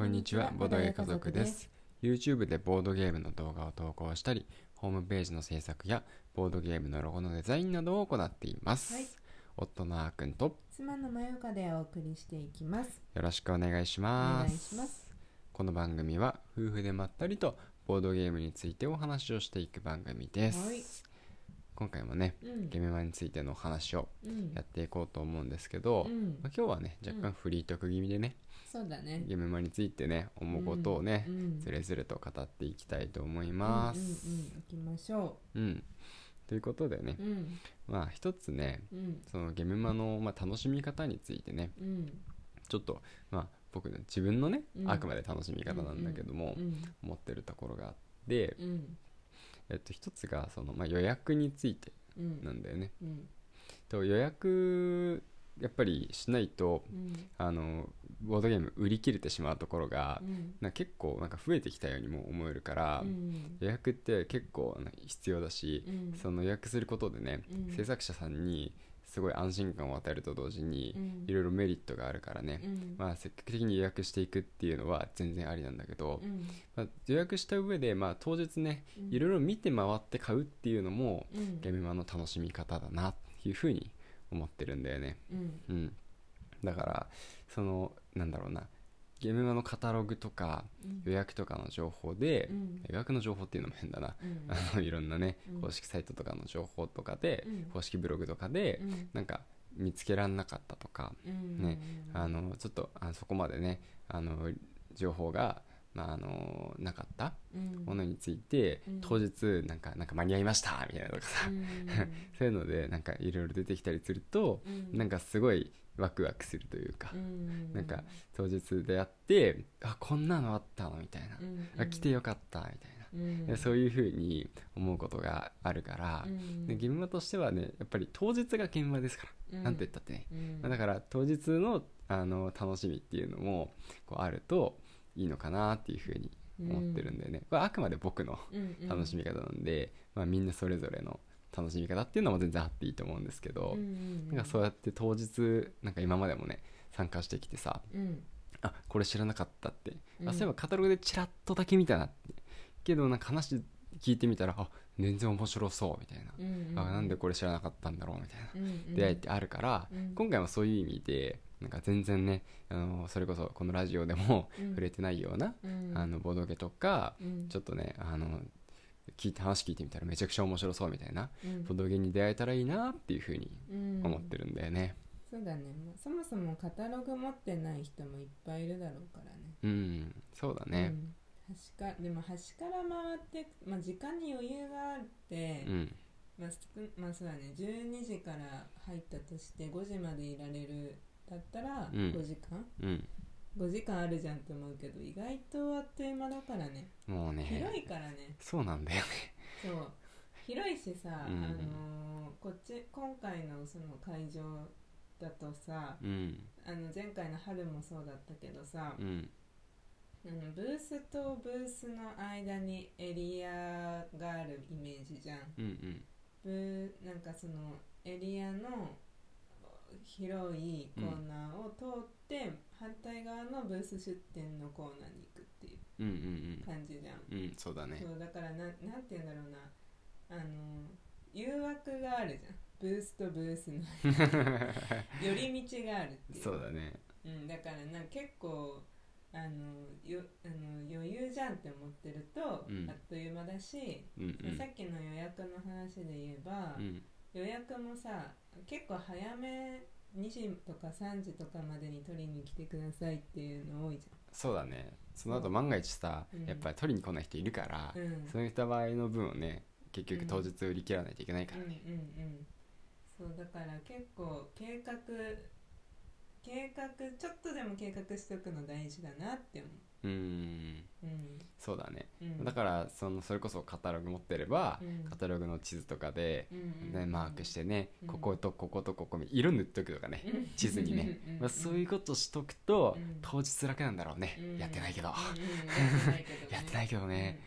こんにちは、ボードゲー家族です。YouTube でボードゲームの動画を投稿したり、ホームページの制作やボードゲームのロゴのデザインなどを行っています。はい夫のあーくんと妻のまよかでお送りしていきます。よろしくお願いしお願います。します。この番組は夫婦でまったりとボードゲームについてお話をしていく番組です。はい今回もね、うん。ゲームマについてのお話をうん。やっていこうと思うんですけど、うん。まあ今日はね若干フリートーク気味でね、そうだね。ゲームマについてね思うことをね、うん。ずれずれと語っていきたいと思います。うんうんうん、行きましょう。ん、ということでねう。、うん。まあ一つねうん。そのゲームマの、まあ、楽しみ方についてねうん。ちょっとまあ僕の自分のね、うん。あくまで楽しみ方なんだけども、うん。思ってるところがあって、うんえっと、一つがその、まあ、予約についてうん。なんだよね。うん。と予約やっぱりしないとうん。あのボードゲーム売り切れてしまうところが、うん。結構なんか増えてきたようにも思えるから、うん。予約って結構な必要だし、うん。その予約することでね、うん。制作者さんにすごい安心感を与えると同時にうん。いろいろメリットがあるからね、うん。まあ、積極的に予約していくっていうのは全然ありなんだけど、うん。まあ、予約した上で、まあ、当日ねうん。いろいろ見て回って買うっていうのもうん。ゲームマの楽しみ方だなっていうふうに思ってるんだよね。うん。うん、だからそのなんだろうなゲームマのカタログとかうん。予約とかの情報で、うん。予約の情報っていうのも変だな、うん。あのいろんなねうん。公式サイトとかの情報とかで、うん。公式ブログとかで、うん。なんか見つけられなかったとか、うん。ねあのちょっとあそこまでねあの情報が、まあ、あのなかったうん。ものについて、うん。当日なんかなんか間に合いましたみたいなとかさ、うん。そういうのでなんかいろいろ出てきたりすると、うん。なんかすごいワクワクするというか、うん。なんか当日でやってあこんなのあったのみたいな、うん。あ来てよかったみたいな。うん。でそういうふうに思うことがあるから、うん。で現場としてはねやっぱり当日が現場ですから、うん。なんて言ったってね、うん。まあだから当日のあの楽しみっていうのもこうあるといいのかなっていうふうに思ってるんだよね、これあくまで僕のうんうん。楽しみ方なんで、まあ、みんなそれぞれの楽しみ方っていうのも全然あっていいと思うんですけど、うんうんなんかそうやって当日なんか今までもね参加してきてさうん。あこれ知らなかったって、うん。あそういえばカタログでチラッとだけ見たなって。けどなんか話聞いてみたらあ全然面白そうみたいな、うんあなんでこれ知らなかったんだろうみたいな。うんうん出会いってあるから、うん。今回もそういう意味でなんか全然ねあのそれこそこのラジオでもうん。触れてないような、うん。あのボドゲとか、うん。ちょっとねあの聞いて話聞いてみたらめちゃくちゃ面白そうみたいなうん。ボドゲに出会えたらいいなっていうふうにうん。思ってるんだよね。そうだね。そもそもカタログ持ってない人もいっぱいいるだろうからね。うんそうだね。うん。端かでも端から回って、まあ、時間に余裕があって、うん。まあ、少まあそうだね。12時から入ったとして5時までいられるだったらうん。5時間、うん5時間あるじゃんって思うけど意外とあっという間だからね。もうね広いからね。そうなんだよね。そう。広いしさ、うん。あのーこっち今回のその会場だとさうん。あの前回の春もそうだったけどさ、うん。あのブースとブースの間にエリアがあるイメージじゃん。うんうん。ブーなんかそのエリアの広いコーナーを通って、反対側のブース出店のコーナーに行くっていう感じじゃん、うんうんそうだね。そうだからななんて言うんだろうな。あの誘惑があるじゃん。ブースとブースの。寄り道があるっていう。そうだね。うん、だからな結構あのよあの余裕じゃんって思ってると、うん。あっという間だし、うんうん。さっきの予約の話で言えば、うん。予約もさ結構早め2時とか3時とかまでに取りに来てくださいっていうの多いじそうだね。その後万が一さうん。やっぱり取りに来ない人いるからゃん、うん、そういった場合の分をね結局うん。当日売り切らないといけないからね。うんうんうん。そうだから結構計画計画ちょっとでも計画しておくの大事だなって思う。んううん。そうだね。うん。だからそのそれこそカタログ持ってればうん。カタログの地図とかでうんねマークしてねうん。こことこことここに色塗っとくとかねうん。地図にね。うんまあそういうことしとくとうん。当日楽なんだろうね。うん。やってないけど。やってないけどね。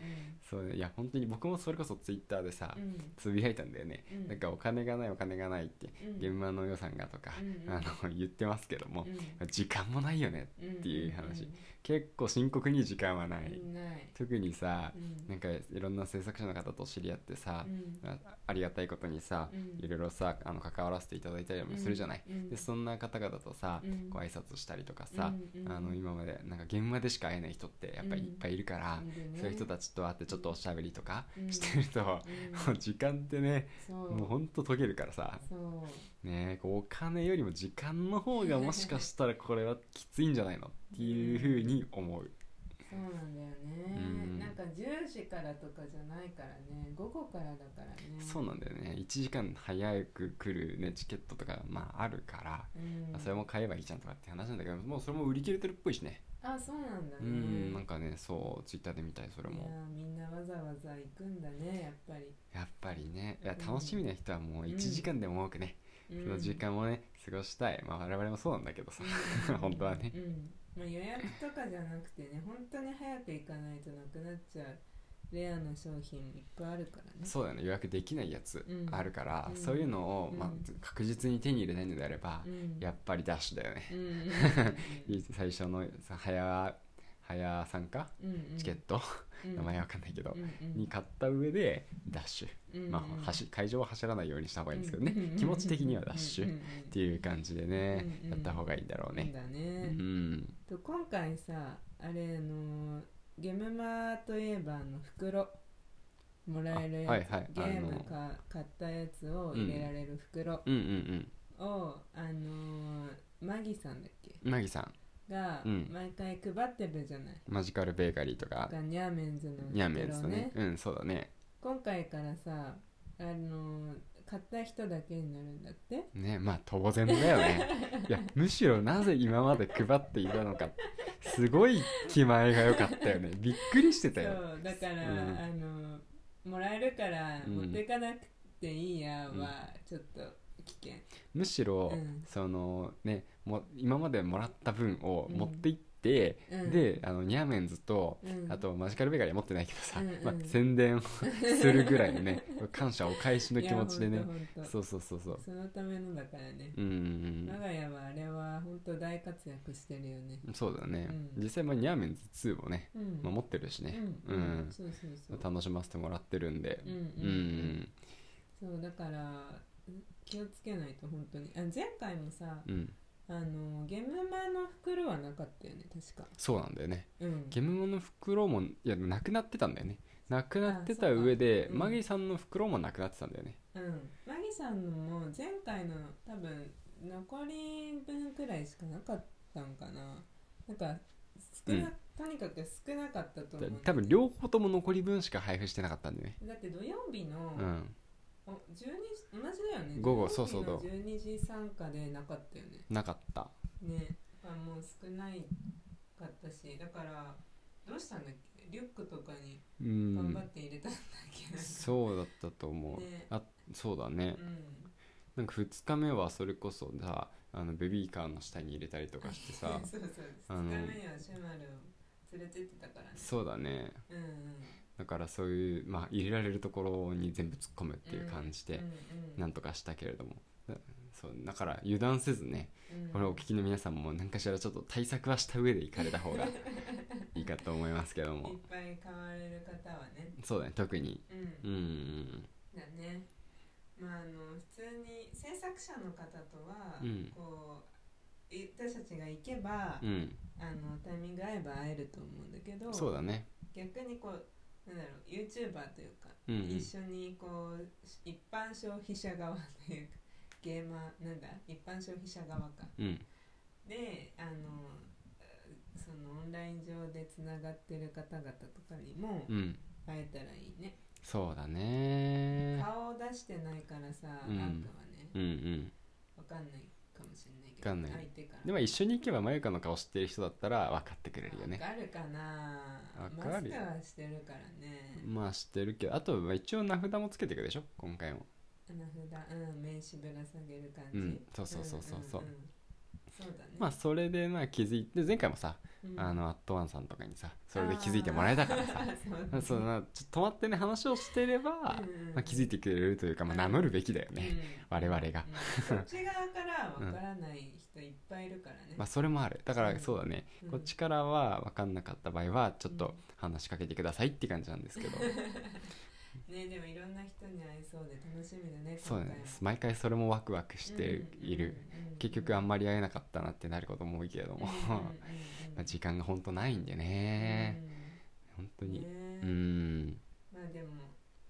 そういや本当に僕もそれこそツイッターでさつぶやいたんだよね。うん。なんかお金がないお金がないってうん。現場の予算がとかあの言ってますけどもうん。時間もないよねうんっていう話結構真深刻に時間はない、ない。特にさうん。なんかいろんな制作者の方と知り合ってさう、ん。あありがたいことにさ、うん。いろいろさあの関わらせていただいたりもするじゃない、うん。でそんな方々とさ、うん。ご挨拶したりとかさ、あの今までなんか現場でしか会えない人ってやっぱりいっぱいいるから、そういう人たちと会ってちょっとおしゃべりとかうん。してると、時間ってねもうほんと解けるからさ。そうねこうお金よりも時間の方が もしかしたらこれはきついんじゃないのっていうふうに思う。そうなんだよね、うん。なんか10時からとかじゃないからね。午後からだからね。そうなんだよね。1時間早く来る、ね、チケットとかまああるから、うん。それも買えばいいじゃんとかって話なんだけどもうそれも売り切れてるっぽいしね。あそうなんだね。うんなんかねそうツイッターで見たいそれも。みんなわざわざ行くんだねやっぱり、やっぱりね。いやうん。楽しみな人はもう1時間でも多くね、うんその時間をね過ごしたい。まあ我々もそうなんだけどさ。うん。本当はね。うん。まあ、予約とかじゃなくてね本当に早く行かないとなくなっちゃうレアな商品いっぱいあるからね。そうだよね。予約できないやつうん。あるから、うん。そういうのを、うん。まあ、確実に手に入れないのであれば、うん。やっぱりダッシュだよね、うん。うん。うん。最初のさ早早参加うんうん。チケット、うん。名前わかんないけど、うんうん。に買った上でダッシュ、うんうんまあ、走会場は走らないようにした方がいいんですけどね、うんうんうん気持ち的にはダッシュっうんうんていう感じでね、うんうんやった方がいいんだろううんね、だうね、ん。と今回さあれあのゲムマといえばあの袋。もらえるやつ、あはいはい。ゲームあのか買ったやつを入れられる袋。うん。うんを、あのマギさんだっけ？うんマギさんがうん。毎回配ってるじゃない、マジカルベーカリーとか。がニャーメンズのニャーメンズね。うんそうだね。今回からさあの買った人だけになるんだって？ねまあ当然だよね。いやむしろなぜ今まで配っていたのか。すごい気前が良かったよね。びっくりしてたそようだから、うん。あのもらえるからうん。持っていかなくていいやはちょっと危険、むしろ、うん。そのねも今までもらった分をうん持って行って、うん。であのニャーメンズと、うん。あとマジカルベーカリーは持ってないけどさ、うんうんまあ、宣伝をするぐらいのね 感謝お返しの気持ちでね。そうそうそうそう。そのためのだからね、うんうん我が家はあれは本当大活躍してるよね。うんそうだね、うん。実際まあニャーメンズ2もね、うん。まあ、持ってるしね、うん、うん。そうそうそう。楽しませてもらってるんで。うんうんうんそうだから気をつけないと本当に。あ前回もさうん、うんあのゲムマの袋はなかったよね確か。そうなんだよね。うん。ゲムモの袋もいやなくなってたんだよね。なくなってた上で、うん。マギさんの袋もなくなってたんだよね。うん。マギさんのも前回の多分残り分くらいしかなかったんかな。なんか少な、とにかく少なかったと思う。多分両方とも残り分しか配布してなかったんだよね。だって土曜日の、うん。お12時同じだよね。午後そうそう土曜日の12時参加でなかったよね。なかった。ね。あもう少ないかったしだからどうしたんだっけ？リュックとかにうん。頑張って入れたんだっけ、そうだったと思う、ね。あそうだね。うん。なんか2日目はそれこそさあのベビーカーの下に入れたりとかしてさ そうそう。あの2日目にはシュマルを連れてってたからね。そうだね。うんうんだからそういう、まあ、入れられるところに全部突っ込むっていう感じでなんとかしたけれども、だそうだから油断せずねうん。これをお聞きの皆さんも何かしらちょっと対策はした上で行かれた方が いいかと思いますけども。いっぱい買われる方はね。そうだね特に。うん。うんうんだね。まああの普通に制作者の方とは、うん。こうい私たちが行けば、うん、うん、あのタイミング合えば会えると思うんだけどそうだね。逆にこうなんだろう YouTuber というか、うんうん。一緒にこう一般消費者側というかゲーマーなんだ一般消費者側か。うん。であのそのオンライン上でつながってる方々とかにもうん。会えたらいいね、そうだね。顔を出してないからさ、うん。なんかはね。うんうん。わかんないかもしれないけどわかんない。相手から。でも一緒に行けばまゆかの顔知ってる人だったら分かってくれるよね。わかるかな？わかるよ。マスクはしてるからね。まあ知ってるけどあとまあ一応名札もつけていくでしょ？今回も。名札うん名刺ぶら下げる感じ、うんそうそうそうそうそう。んんんそうだね。まあそれでまあ気づいて前回もさ、うん。あのアットワンさんとかにさそれで気づいてもらえたからさ。そうちょっと止まってね話をしてれば、うんまあ、気づいてくれるというか、まあ、名乗るべきだよね、うん。我々が。うん。こっち側からわからない人いっぱいいるからね、まあそれもある。だからうん。そうだね、うん。こっちからは分かんなかった場合はちょっとうん話しかけてくださいって感じなんですけど、ねでもいろんな人に会えそうで楽しみだねそうだね毎回それもワクワクしている、結局あんままり会えなかったなってなることも多いけれども、まあ時間が本当ないんでね、本当に、ね。うん。まあでも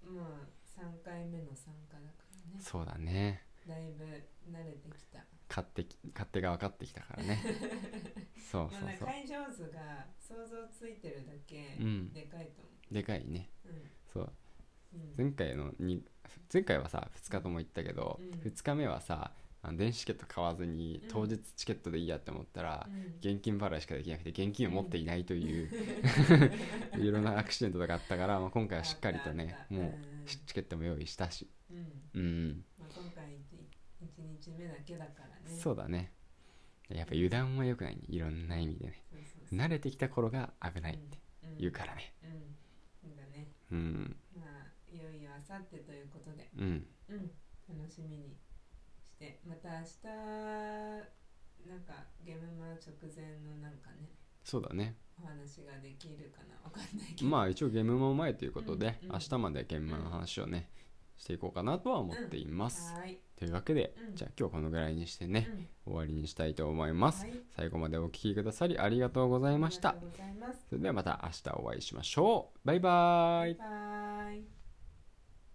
まあ3回目の参加だからね。そうだね。だいぶ慣れてきた。勝手き勝手が分かってきたからね。そうそうそう。まあ会場図が想像ついてるだけうん。でかいと思でかいね。うそう。うん。うん前回のに前回はさ2日とも行ったけど、うん。2日目はさあの電子チケット買わずにうん。当日チケットでいいやって思ったら、うん。現金払いしかできなくて現金を持っていないという、いろんなアクシデントとかあったから、まあ、今回はしっかりとねもううん。チケットも用意したし。うん。うん。まあ、今回 1, 日目だけだからね。そうだね。やっぱ油断は良くないね。いろんな意味でね。慣れてきた頃が危ないってうん。言うからね。うん。そうだね。うん。まあいよいよあさってということで。うん。うん。楽しみにしてまた明日なんかゲームマ直前のなんかねそうだね。お話ができるかな？わかんないけど。まあ一応ゲームも前ということで、うんうん。明日までゲームの話をね、していこうかなとは思っています、はーい、というわけで、うん。じゃあ今日はこのぐらいにしてね、うん。終わりにしたいと思います、はい。最後までお聞きくださりありがとうございました。それではまた明日お会いしましょう。バイバイ。バイバイ